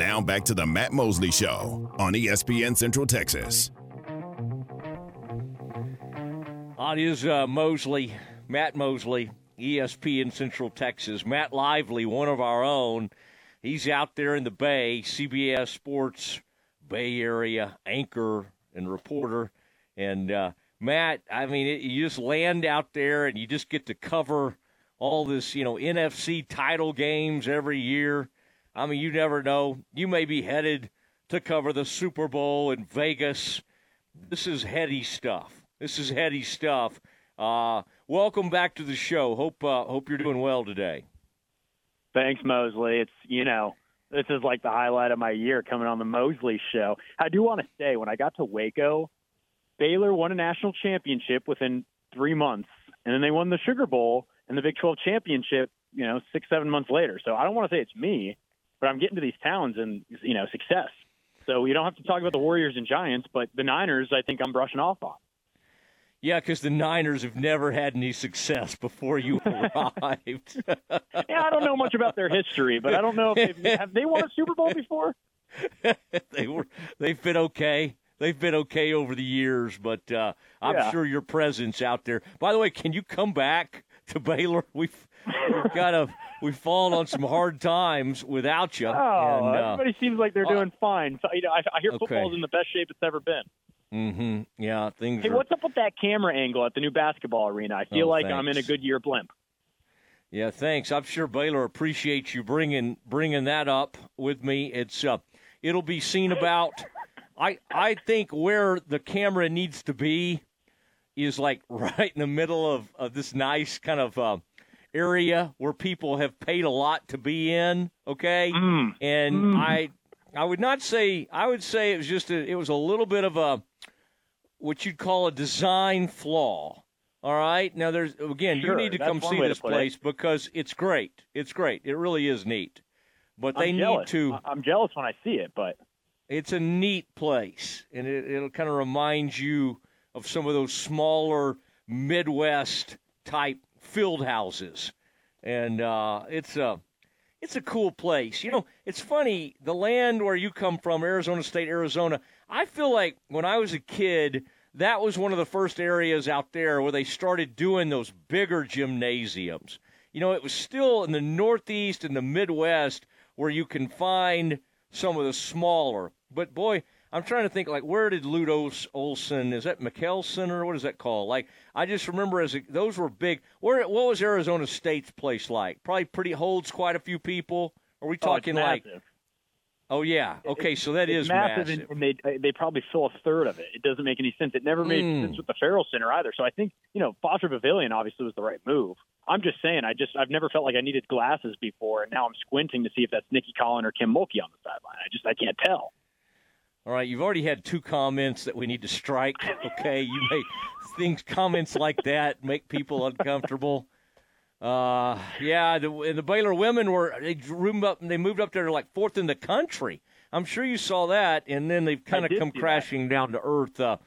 Now back to the Matt Mosley Show on ESPN Central Texas. On is uh, Mosley, Matt Mosley, ESPN Central Texas. Matt Lively, one of our own. He's out there in the Bay, CBS Sports Bay Area anchor and reporter. And uh, Matt, I mean, it, you just land out there and you just get to cover all this, you know, NFC title games every year. I mean, you never know. You may be headed to cover the Super Bowl in Vegas. This is heady stuff. This is heady stuff. Uh, welcome back to the show. Hope uh, hope you're doing well today. Thanks, Mosley. It's you know this is like the highlight of my year coming on the Mosley show. I do want to say when I got to Waco, Baylor won a national championship within three months, and then they won the Sugar Bowl and the Big 12 championship. You know, six seven months later. So I don't want to say it's me, but I'm getting to these towns and you know success. So you don't have to talk about the Warriors and Giants, but the Niners, I think I'm brushing off on. Yeah, because the Niners have never had any success before you arrived. yeah, I don't know much about their history, but I don't know if they've, have they won a Super Bowl before. they were they've been okay. They've been okay over the years, but uh, I'm Yeah. sure your presence out there. By the way, can you come back to Baylor? We've we've got a we've fallen on some hard times without you. Oh, and, uh, everybody seems like they're uh, doing fine. So, you know, I, I hear Okay. football's in the best shape it's ever been. hmm Yeah, things Hey, are. what's up with that camera angle at the new basketball arena? I feel Oh, like I'm in a Goodyear blimp. Yeah, thanks. I'm sure Baylor appreciates you bringing bringing that up with me. It's uh, it'll be seen about. I I think where the camera needs to be is like right in the middle of, of this nice kind of uh, area where people have paid a lot to be in. Okay, Mm. and Mm. I I would not say I would say it was just a, it was a little bit of a what you'd call a design flaw. All right. Now there's again Sure, you need to come see this put it. place because it's great. It's great. It really is neat. But they need to I'm jealous when I see it, but it's a neat place and it, it'll kind of remind you of some of those smaller midwest type field houses. And uh, it's a it's a cool place. You know it's funny the land where you come from arizona state arizona i feel like when i was a kid that was one of the first areas out there where they started doing those bigger gymnasiums. You know it was still in the northeast and the midwest where you can find some of the smaller. But boy, I'm trying to think like where did Ludos Olson? Is that McKelson or what is that called? Like I just remember as a, those were big. Where what was Arizona State's place like? Probably pretty holds quite a few people. Are we oh, talking like? Oh yeah. Okay, so that it's is massive, massive. And, they they probably fill a third of it. It doesn't make any sense. It never made Mm. sense with the Ferrell Center either. So I think you know Foster Pavilion obviously was the right move. I'm just saying, I just I've never felt like I needed glasses before, and now I'm squinting to see if that's Nicki Collen or Kim Mulkey on the sideline. I just I can't tell. All right, you've already had two comments that we need to strike. Okay, you make things comments like that make people uncomfortable. Uh, yeah, the, and the Baylor women were they moved up. They moved up there to like fourth in the country. I'm sure you saw that, and then they've kind of come see that. crashing down to earth, uh,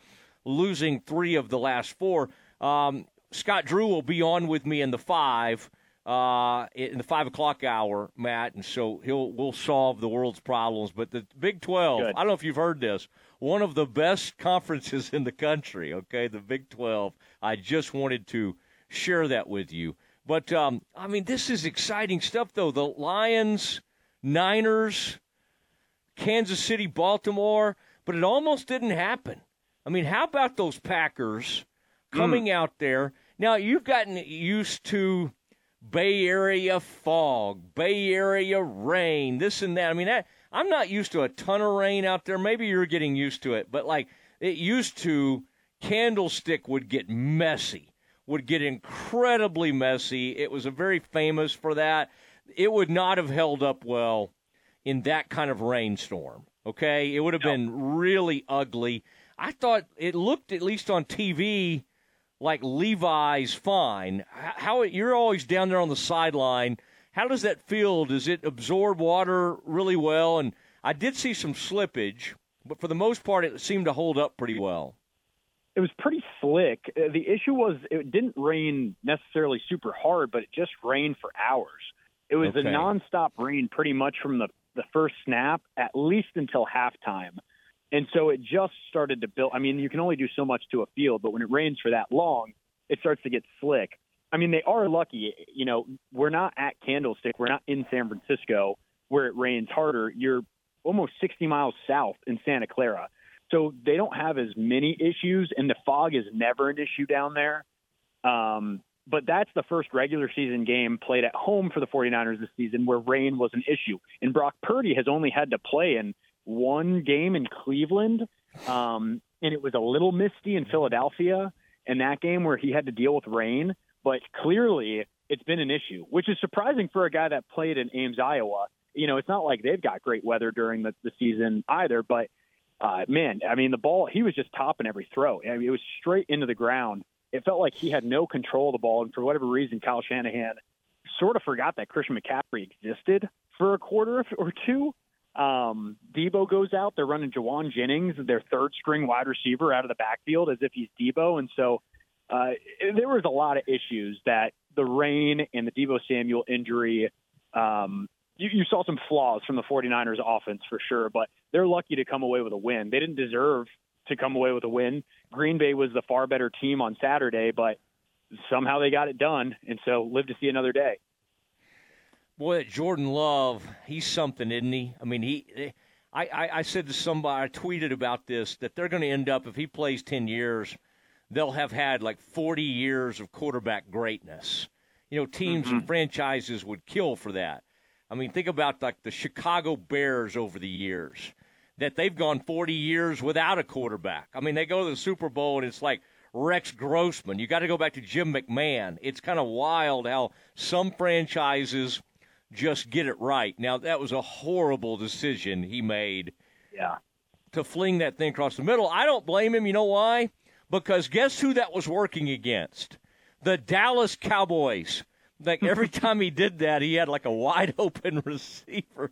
losing three of the last four. Um, Scott Drew will be on with me in the five, uh, in the five o'clock hour, Matt, and so he'll we'll solve the world's problems. But the Big Twelve, Good. I don't know if you've heard this, one of the best conferences in the country. Okay, the Big Twelve. I just wanted to share that with you. But um, I mean, this is exciting stuff, though. The Lions, Niners, Kansas City, Baltimore, but it almost didn't happen. I mean, how about those Packers coming out there? Now, you've gotten used to Bay Area fog, Bay Area rain, this and that. I mean, that, I'm not used to a ton of rain out there. Maybe you're getting used to it, but like it used to, Candlestick would get messy, would get incredibly messy. It was a very famous for that. It would not have held up well in that kind of rainstorm. Okay, it would have been really ugly. I thought it looked at least on TV like Levi's fine. How you're always down there on the sideline. How does that feel? Does it absorb water really well? And I did see some slippage, but for the most part, it seemed to hold up pretty well. It was pretty slick. Uh, The issue was it didn't rain necessarily super hard, but it just rained for hours. It was Okay. a nonstop rain pretty much from the the first snap at least until halftime. And so it just started to build. I mean, you can only do so much to a field, but when it rains for that long, it starts to get slick. I mean, they are lucky. You know, we're not at Candlestick. We're not in San Francisco where it rains harder. You're almost 60 miles south in Santa Clara. So they don't have as many issues, and the fog is never an issue down there. Um, but that's the first regular season game played at home for the 49ers this season where rain was an issue. And Brock Purdy has only had to play in one game in Cleveland, um, and it was a little misty in Philadelphia in that game where he had to deal with rain. But clearly, it's been an issue, which is surprising for a guy that played in Ames, Iowa. You know, it's not like they've got great weather during the, the season either, but uh, man, I mean, the ball, he was just topping every throw. I mean, it was straight into the ground it felt like he had no control of the ball. And for whatever reason, Kyle Shanahan sort of forgot that Christian McCaffrey existed for a quarter or two. Um, Deebo goes out. They're running Jauan Jennings, their third string wide receiver, out of the backfield as if he's Deebo. And so uh, there was a lot of issues that the rain and the Deebo Samuel injury. Um, you, you saw some flaws from the 49ers offense for sure, but they're lucky to come away with a win. They didn't deserve to come away with a win. Green Bay was the far better team on Saturday, but somehow they got it done, and so live to see another day. Boy, Jordan Love, he's something, isn't he? I mean, he. I, I, I said to somebody, I tweeted about this that they're going to end up if he plays ten years, they'll have had like forty years of quarterback greatness. You know, teams mm-hmm. and franchises would kill for that. I mean, think about like the Chicago Bears over the years that they've gone 40 years without a quarterback. I mean, they go to the Super Bowl and it's like Rex Grossman. You got to go back to Jim McMahon. It's kind of wild how some franchises just get it right. Now, that was a horrible decision he made. Yeah. To fling that thing across the middle. I don't blame him. You know why? Because guess who that was working against? The Dallas Cowboys. Like every time he did that, he had like a wide open receiver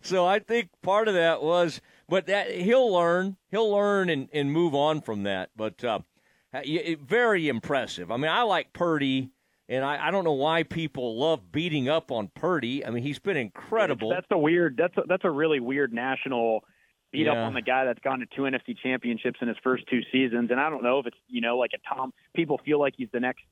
so I think part of that was, but that he'll learn, he'll learn and, and move on from that. But uh, very impressive. I mean, I like Purdy, and I, I don't know why people love beating up on Purdy. I mean, he's been incredible. That's a weird. That's a, that's a really weird national beat yeah. up on the guy that's gone to two NFC championships in his first two seasons. And I don't know if it's you know like a Tom. People feel like he's the next.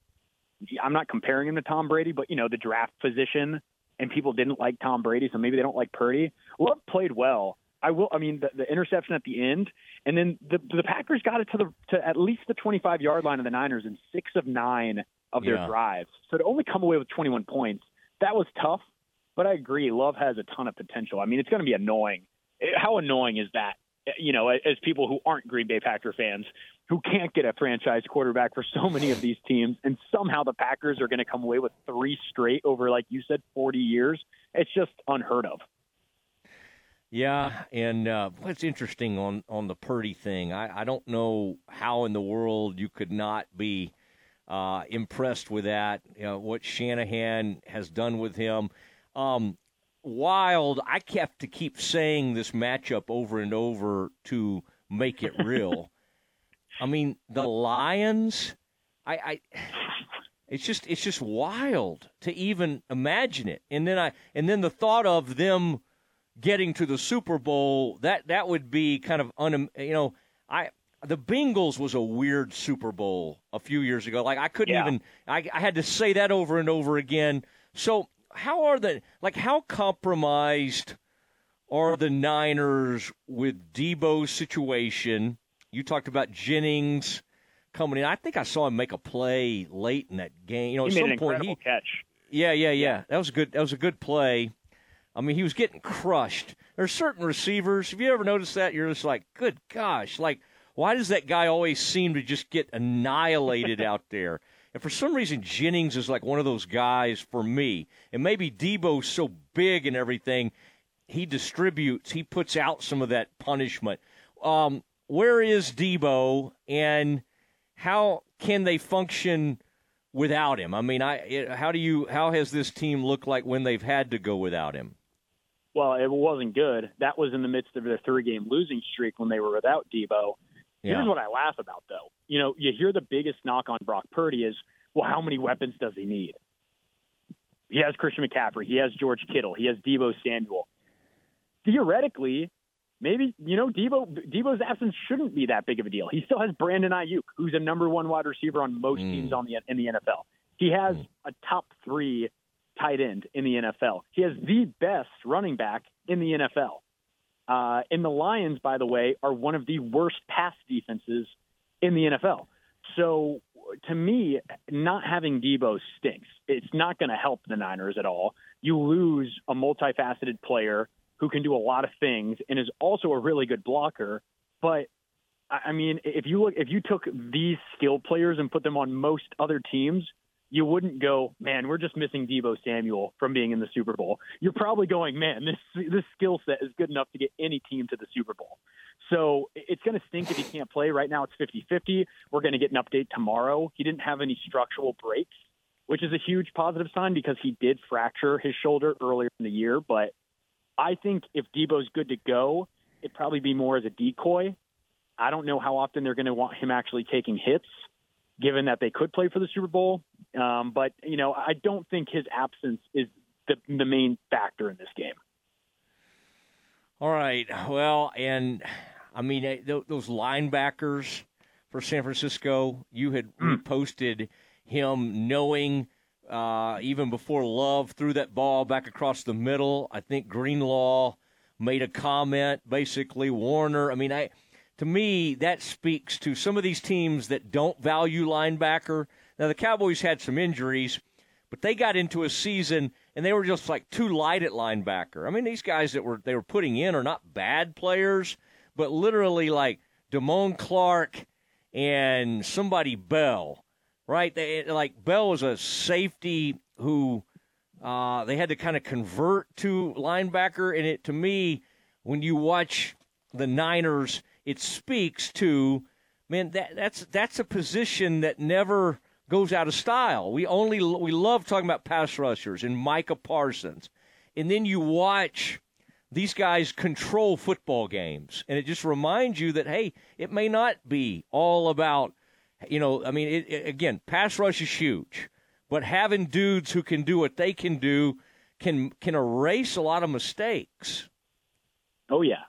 I'm not comparing him to Tom Brady, but you know the draft position and people didn't like Tom Brady, so maybe they don't like Purdy. Love played well. I will. I mean, the, the interception at the end, and then the the Packers got it to the to at least the 25 yard line of the Niners in six of nine of their yeah. drives. So to only come away with 21 points, that was tough. But I agree, Love has a ton of potential. I mean, it's going to be annoying. How annoying is that? You know, as people who aren't Green Bay Packer fans, who can't get a franchise quarterback for so many of these teams, and somehow the Packers are going to come away with three straight over, like you said, 40 years. It's just unheard of. Yeah, and uh, what's interesting on on the Purdy thing, I, I don't know how in the world you could not be uh, impressed with that. You know, what Shanahan has done with him. Um, wild. I kept to keep saying this matchup over and over to make it real. I mean, the Lions. I, I, it's just it's just wild to even imagine it. And then I and then the thought of them getting to the Super Bowl that that would be kind of un you know I the Bengals was a weird Super Bowl a few years ago. Like I couldn't yeah. even I, I had to say that over and over again. So how are the like how compromised are the Niners with Deebo's situation? You talked about Jennings coming in. I think I saw him make a play late in that game. You know, he at some point he catch. Yeah, yeah, yeah. That was a good. That was a good play. I mean, he was getting crushed. There's certain receivers. Have you ever noticed that? You're just like, good gosh, like why does that guy always seem to just get annihilated out there? And for some reason, Jennings is like one of those guys for me. And maybe Deebo's so big and everything, he distributes, he puts out some of that punishment. Um, where is Debo, and how can they function without him? I mean, I how do you how has this team looked like when they've had to go without him? Well, it wasn't good. That was in the midst of their three-game losing streak when they were without Deebo. Yeah. Here's what I laugh about, though. You know, you hear the biggest knock on Brock Purdy is, well, how many weapons does he need? He has Christian McCaffrey. He has George Kittle. He has Deebo Samuel theoretically, maybe you know Deebo Deebo's absence shouldn't be that big of a deal. He still has Brandon Aiyuk, who's a number one wide receiver on most mm. teams on the in the NFL. He has mm. a top three tight end in the NFL. He has the best running back in the NFL. Uh, and the Lions, by the way, are one of the worst pass defenses in the NFL. So to me, not having Deebo stinks. It's not going to help the Niners at all. You lose a multifaceted player who can do a lot of things and is also a really good blocker. But I mean, if you look, if you took these skill players and put them on most other teams, you wouldn't go, man, we're just missing Deebo Samuel from being in the Super Bowl. You're probably going, man, this this skill set is good enough to get any team to the Super Bowl. So it's going to stink if he can't play. Right now, it's 50 50. We're going to get an update tomorrow. He didn't have any structural breaks, which is a huge positive sign because he did fracture his shoulder earlier in the year. But I think if Deebo's good to go, it'd probably be more as a decoy. I don't know how often they're going to want him actually taking hits, given that they could play for the Super Bowl. Um, but, you know, I don't think his absence is the, the main factor in this game. All right. Well, and I mean, eh, those linebackers for San Francisco, you had hmm. posted him knowing uh, even before Love threw that ball back across the middle. I think Greenlaw made a comment, basically Warner. I mean, I to me that speaks to some of these teams that don't value linebacker. Now the Cowboys had some injuries, but they got into a season and they were just like too light at linebacker. I mean, these guys that were they were putting in are not bad players, but literally like Damone Clark and somebody Bell, right? They like Bell was a safety who uh, they had to kind of convert to linebacker, and it to me, when you watch the Niners, it speaks to man that that's that's a position that never goes out of style. We only we love talking about pass rushers and Micah Parsons, and then you watch these guys control football games, and it just reminds you that hey, it may not be all about, you know, I mean, it, it, again, pass rush is huge, but having dudes who can do what they can do can can erase a lot of mistakes. Oh yeah,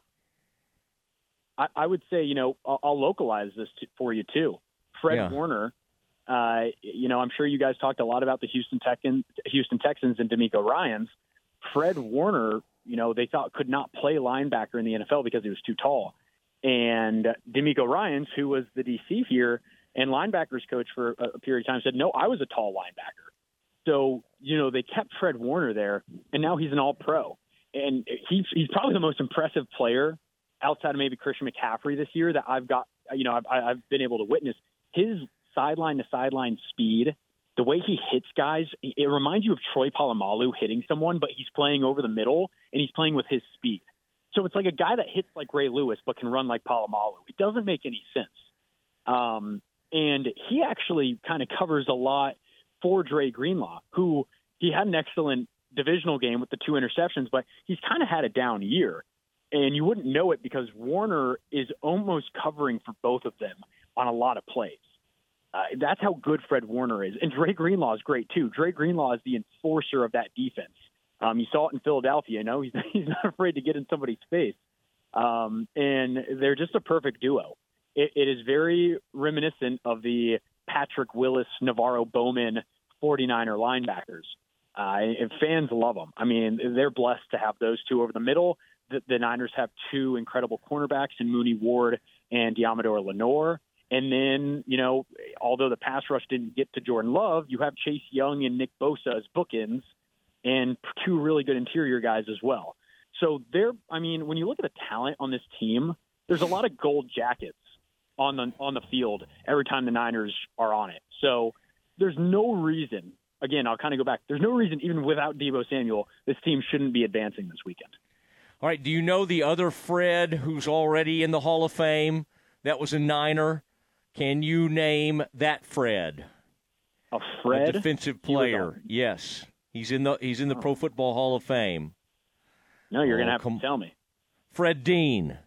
I, I would say you know I'll, I'll localize this to, for you too. Fred yeah. Warner, uh, you know, I'm sure you guys talked a lot about the Houston Texans, Houston Texans and DeMeco Ryans. Fred Warner you know, they thought could not play linebacker in the NFL because he was too tall. And DeMeco Ryans, who was the DC here and linebackers coach for a period of time, said, no, I was a tall linebacker. So, you know, they kept Fred Warner there, and now he's an all pro. And he's, he's probably the most impressive player outside of maybe Christian McCaffrey this year that I've got, you know, I've, I've been able to witness. His sideline to sideline speed the way he hits guys, it reminds you of Troy Polamalu hitting someone, but he's playing over the middle and he's playing with his speed. So it's like a guy that hits like Ray Lewis but can run like Polamalu. It doesn't make any sense. Um, and he actually kind of covers a lot for Dre Greenlaw, who he had an excellent divisional game with the two interceptions, but he's kind of had a down year. And you wouldn't know it because Warner is almost covering for both of them on a lot of plays. Uh, that's how good Fred Warner is. And Dre Greenlaw is great too. Dre Greenlaw is the enforcer of that defense. Um, you saw it in Philadelphia. You know, he's he's not afraid to get in somebody's face, um, and they're just a perfect duo. It, it is very reminiscent of the Patrick Willis, NaVorro Bowman 49er linebackers. Uh, and fans love them. I mean, they're blessed to have those two over the middle. The, the Niners have two incredible cornerbacks in Mooney Ward and Deommodore Lenoir. And then, you know, although the pass rush didn't get to Jordan Love, you have Chase Young and Nick Bosa as bookends and two really good interior guys as well. So there, I mean, when you look at the talent on this team, there's a lot of gold jackets on the on the field every time the Niners are on it. So there's no reason. Again, I'll kind of go back. There's no reason, even without Deebo Samuel, this team shouldn't be advancing this weekend. All right. Do you know the other Fred who's already in the Hall of Fame? That was a Niner. Can you name that Fred? A Fred, a defensive player. Yes, he's in the he's in the oh. Pro Football Hall of Fame. No, you're oh, gonna uh, have com- to tell me. Fred Dean.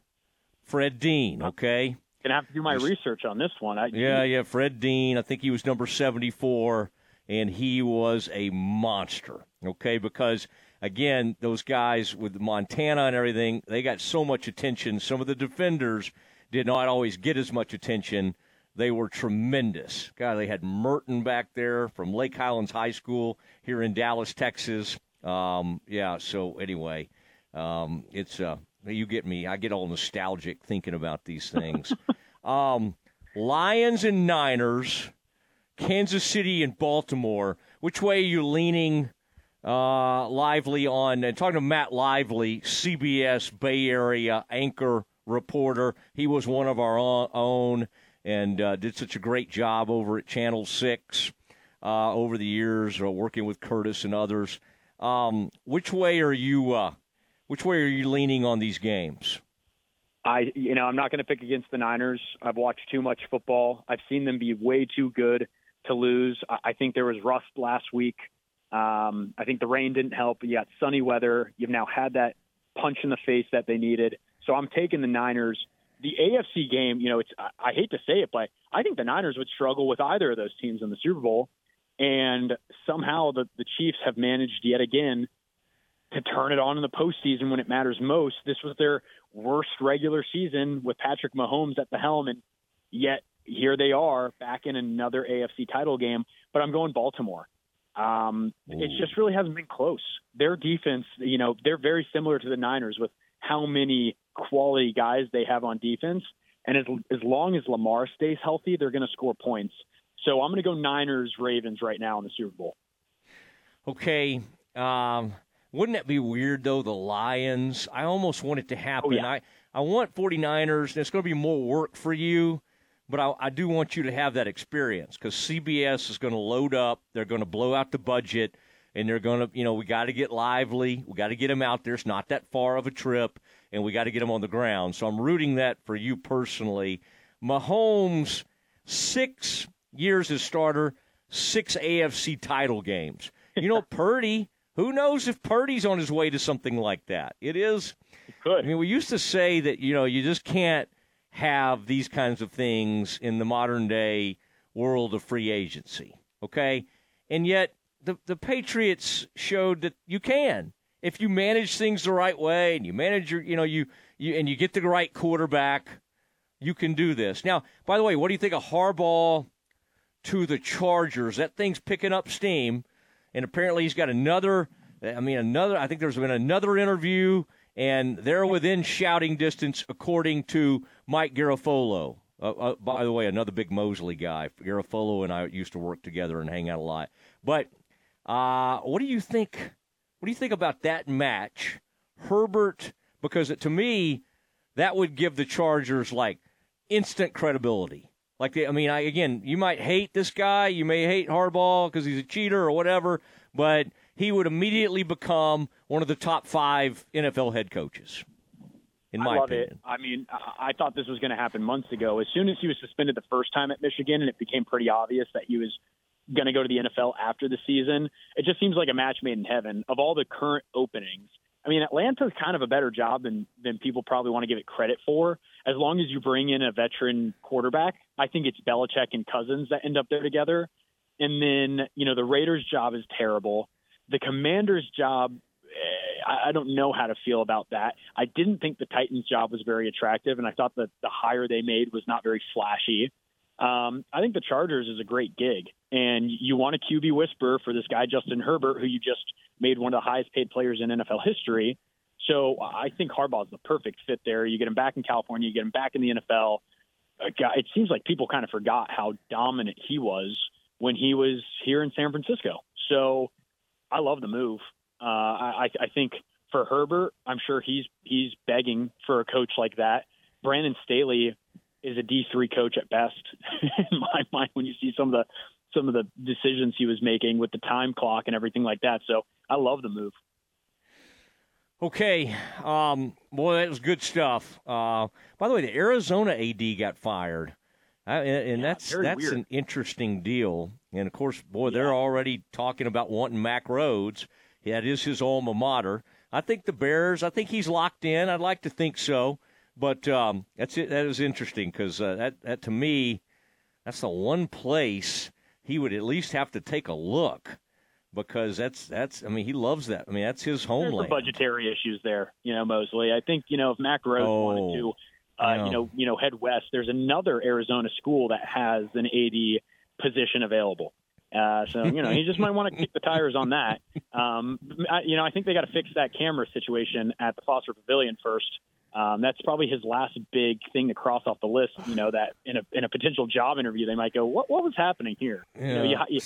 Fred Dean. Okay. Gonna have to do my research on this one. I, yeah, yeah. Fred Dean. I think he was number seventy four, and he was a monster. Okay, because again, those guys with Montana and everything, they got so much attention. Some of the defenders did not always get as much attention. They were tremendous. God, they had Merton back there from Lake Highlands High School here in Dallas, Texas. Um, yeah, so anyway, um, it's uh, you get me. I get all nostalgic thinking about these things. um, Lions and Niners, Kansas City and Baltimore. Which way are you leaning? Uh, lively on and talking to Matt Lively, CBS Bay Area anchor reporter. He was one of our own and uh, did such a great job over at Channel Six uh, over the years, uh, working with Curtis and others. Um, which way are you? Uh, which way are you leaning on these games? I, you know, I'm not going to pick against the Niners. I've watched too much football. I've seen them be way too good to lose. I think there was rust last week. Um, I think the rain didn't help. You got sunny weather. You've now had that punch in the face that they needed. So I'm taking the Niners. The AFC game, you know, it's I, I hate to say it, but I think the Niners would struggle with either of those teams in the Super Bowl. And somehow the, the Chiefs have managed yet again to turn it on in the postseason when it matters most. This was their worst regular season with Patrick Mahomes at the helm, and yet here they are back in another AFC title game. But I'm going Baltimore. Um, it just really hasn't been close. Their defense, you know, they're very similar to the Niners with how many quality guys they have on defense. And as, as long as Lamar stays healthy, they're going to score points. So I'm going to go Niners Ravens right now in the Super Bowl. Okay. Um, wouldn't that be weird though? The Lions. I almost want it to happen. Oh, yeah. I I want 49ers. And it's going to be more work for you, but I, I do want you to have that experience because CBS is going to load up. They're going to blow out the budget, and they're going to you know we got to get lively. We got to get them out there. It's not that far of a trip, and we got to get them on the ground. So I'm rooting that for you personally. Mahomes six years as starter, six AFC title games. You know, Purdy, who knows if Purdy's on his way to something like that? It is. Good. I mean, we used to say that, you know, you just can't have these kinds of things in the modern day world of free agency, okay? And yet, the, the Patriots showed that you can. If you manage things the right way and you manage your, you know, you, you and you get the right quarterback, you can do this. Now, by the way, what do you think of Harbaugh to the Chargers. That thing's picking up steam, and apparently he's got another. I mean, another. I think there's been another interview, and they're within shouting distance, according to Mike Garafolo. Uh, uh, by the way, another big Mosley guy. Garafolo and I used to work together and hang out a lot. But uh, what do you think? What do you think about that match, Herbert? Because to me, that would give the Chargers like instant credibility. Like, I mean, I, again, you might hate this guy, you may hate Harbaugh because he's a cheater or whatever, but he would immediately become one of the top five NFL head coaches. In my I love opinion. it. I mean, I thought this was going to happen months ago. As soon as he was suspended the first time at Michigan, and it became pretty obvious that he was going to go to the NFL after the season, it just seems like a match made in heaven. Of all the current openings, I mean, Atlanta's kind of a better job than than people probably want to give it credit for. As long as you bring in a veteran quarterback, I think it's Belichick and Cousins that end up there together. And then, you know, the Raiders' job is terrible. The Commanders' job, eh, I don't know how to feel about that. I didn't think the Titans' job was very attractive, and I thought that the hire they made was not very flashy. Um, I think the Chargers is a great gig, and you want a QB whisper for this guy Justin Herbert, who you just made one of the highest paid players in NFL history. So I think Harbaugh is the perfect fit there. You get him back in California, you get him back in the NFL. It seems like people kind of forgot how dominant he was when he was here in San Francisco. So I love the move. Uh, I, I think for Herbert, I'm sure he's he's begging for a coach like that. Brandon Staley is a D3 coach at best in my mind when you see some of the some of the decisions he was making with the time clock and everything like that. So I love the move. Okay, um, boy, that was good stuff. Uh, by the way, the Arizona AD got fired, uh, and, and yeah, that's that's weird. an interesting deal. And of course, boy, they're already talking about wanting Mack Rhoades. That is his alma mater. I think the Bears. I think he's locked in. I'd like to think so. But um, that's it. That is interesting because uh, that that to me, that's the one place he would at least have to take a look because that's that's. I mean, he loves that. I mean, that's his homeland. There's budgetary issues there, you know, Mosley. I think you know if Mack Rhoades Oh, wanted to, uh, yeah. you know, you know, head west. There's another Arizona school that has an AD position available. Uh, so you know, he just might want to kick the tires on that. Um, I, you know, I think they got to fix that camera situation at the Foster Pavilion first. Um, that's probably his last big thing to cross off the list. You know, that in a in a potential job interview, they might go, "What what was happening here?" You know, you, you,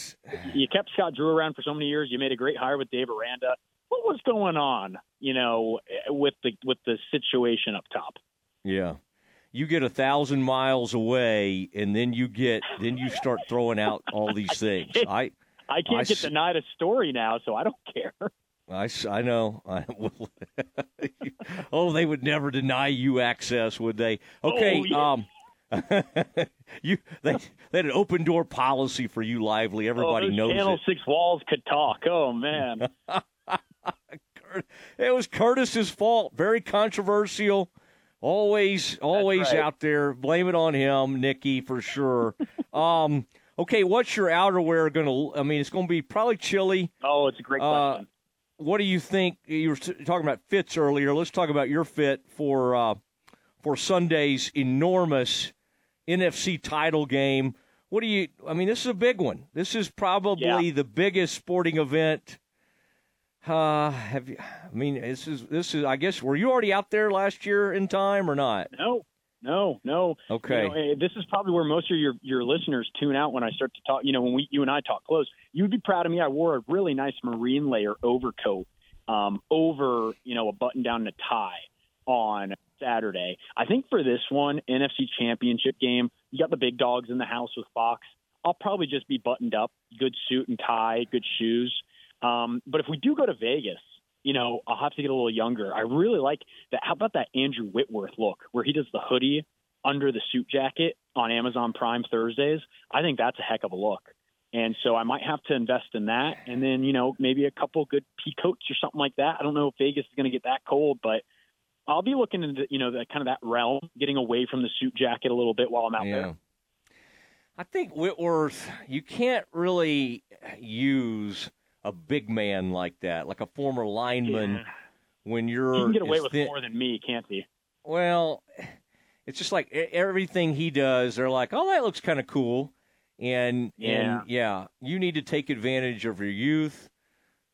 you kept Scott Drew around for so many years. You made a great hire with Dave Aranda. What was going on? You know, with the with the situation up top. Yeah. You get a thousand miles away, and then you get then you start throwing out all these things. I I can't I get denied a story now, so I don't care. I, know. I, well, oh, they would never deny you access, would they? Okay. Oh, Um, you they they had an open door policy for you, lively. Everybody oh, knows Channel it. Six walls could talk. Oh man, It was Curtis's fault. Very controversial. Always, always right. out there. Blame it on him, Nikki, for sure. um, okay, what's your outerwear going to? I mean, it's going to be probably chilly. oh, it's a great Uh, question. What do you think? You were talking about fits earlier. Let's talk about your fit for uh, for Sunday's enormous NFC title game. What do you? I mean, this is a big one. This is probably the biggest sporting event. Uh, have you? I mean, this is this is. I guess were you already out there last year in time or not? No, no, no. Okay. You know, eh, this is probably where most of your your listeners tune out when I start to talk. You know, when we you and I talk close, you'd be proud of me. I wore a really nice marine layer overcoat um, over you know a button down and a tie on Saturday. I think for this one NFC Championship game, you got the big dogs in the house with Fox. I'll probably just be buttoned up, good suit and tie, good shoes. Um, but if we do go to Vegas, you know, I'll have to get a little younger. I really like that. How about that Andrew Whitworth look where he does the hoodie under the suit jacket on Amazon Prime Thursdays? I think that's a heck of a look. And so I might have to invest in that. And then, you know, maybe a couple good pea coats or something like that. I don't know if Vegas is going to get that cold, but I'll be looking into, you know, that kind of that realm, getting away from the suit jacket a little bit while I'm out there. I think Whitworth, you can't really use a big man like that, like a former lineman, Yeah. when you're. He can get away with thin- more than me, can't he? Well, it's just like everything he does. They're like, oh, that looks kind of cool, and Yeah. and yeah, you need to take advantage of your youth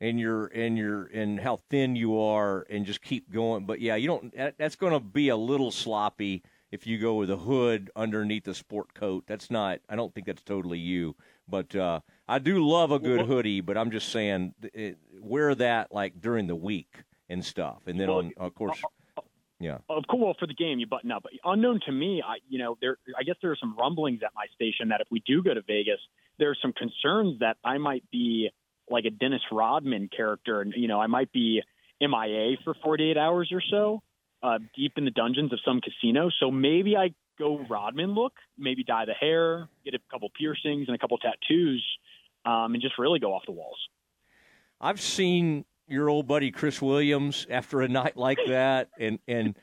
and your and your and how thin you are, and just keep going. But yeah, you don't. That, that's going to be a little sloppy if you go with a hood underneath a sport coat. That's not. I don't think that's totally you. But uh, I do love a good Well- hoodie. But I'm just saying, it, wear that like during the week and stuff, and then Well, on of course, yeah. Of course, well, for the game, you button up. But unknown to me, I, you know, there. I guess there are some rumblings at my station that if we do go to Vegas, there are some concerns that I might be like a Dennis Rodman character, and you know, I might be MIA for 48 hours or so, uh, deep in the dungeons of some casino. So maybe I go Rodman look, maybe dye the hair, get a couple piercings and a couple tattoos, um, and just really go off the walls. I've seen your old buddy Chris Williams after a night like that, and and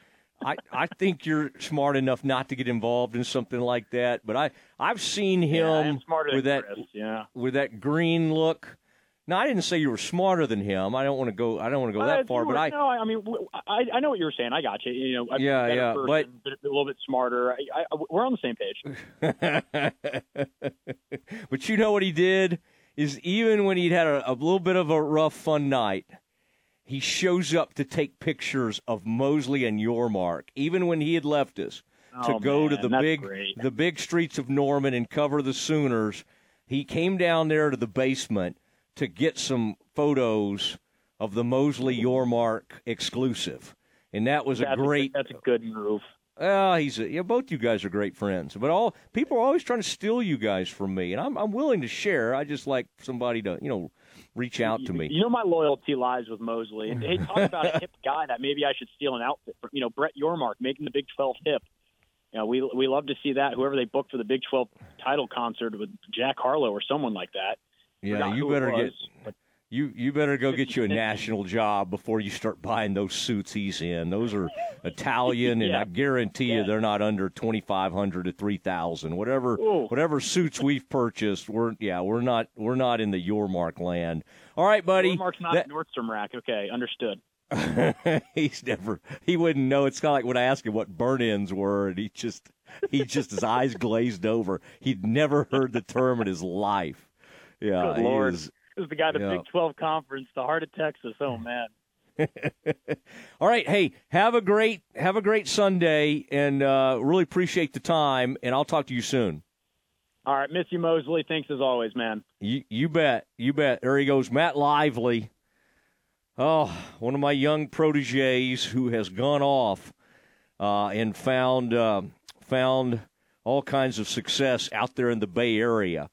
I I think you're smart enough not to get involved in something like that. But I I've seen him smarter with that Chris. Yeah. with that green look. Now I didn't say you were smarter than him. I don't want to go. I don't want to go Uh, that far. But I no, I mean, I I, I know what you're saying. I got you. You know, I'm a Yeah, yeah, person, but a little bit smarter. I, I, we're on the same page. but you know what he did is even when he'd had a, a little bit of a rough fun night, he shows up to take pictures of Mosley and Yormark, even when he had left us to Oh, go to the big great. the big streets of Norman and cover the Sooners. He came down there to the basement to get some photos of the Mosley Yormark exclusive, and that was a That's great that's a good move. well, he's a, yeah. Both you guys are great friends, but all people are always trying to steal you guys from me, and I'm I'm willing to share. I just like somebody to you know reach out to me. You know, my loyalty lies with Mosley. And hey, talk about a hip guy that maybe I should steal an outfit from. You know, Brett Yormark making the Big 12 hip. You know, we we love to see that. Whoever they book for the Big 12 title concert with Jack Harlow or someone like that. Yeah, you better get was, but You you better go get you a national job before you start buying those suits he's in. Those are Italian, and I guarantee you they're not under twenty five hundred to three thousand. Whatever Ooh. whatever suits we've purchased, we're yeah we're not we're not in the Yormark land. All right, buddy. Mark's not That- Nordstrom rack. Okay, understood. he's never he wouldn't know. It's kind of like when I asked him what burn ins were, and he just he just his eyes glazed over. He'd never heard the term in his life. Yeah, Good Lord. is- This is the guy, the Yeah. Big 12 Conference, the heart of Texas. Oh, man. All right, hey, have a great have a great Sunday, and uh, really appreciate the time. And I'll talk to you soon. All right, miss you, Mosley. Thanks as always, man. You you bet, you bet. There he goes, Matt Lively. Oh, one of my young proteges who has gone off uh, and found uh, found all kinds of success out there in the Bay Area.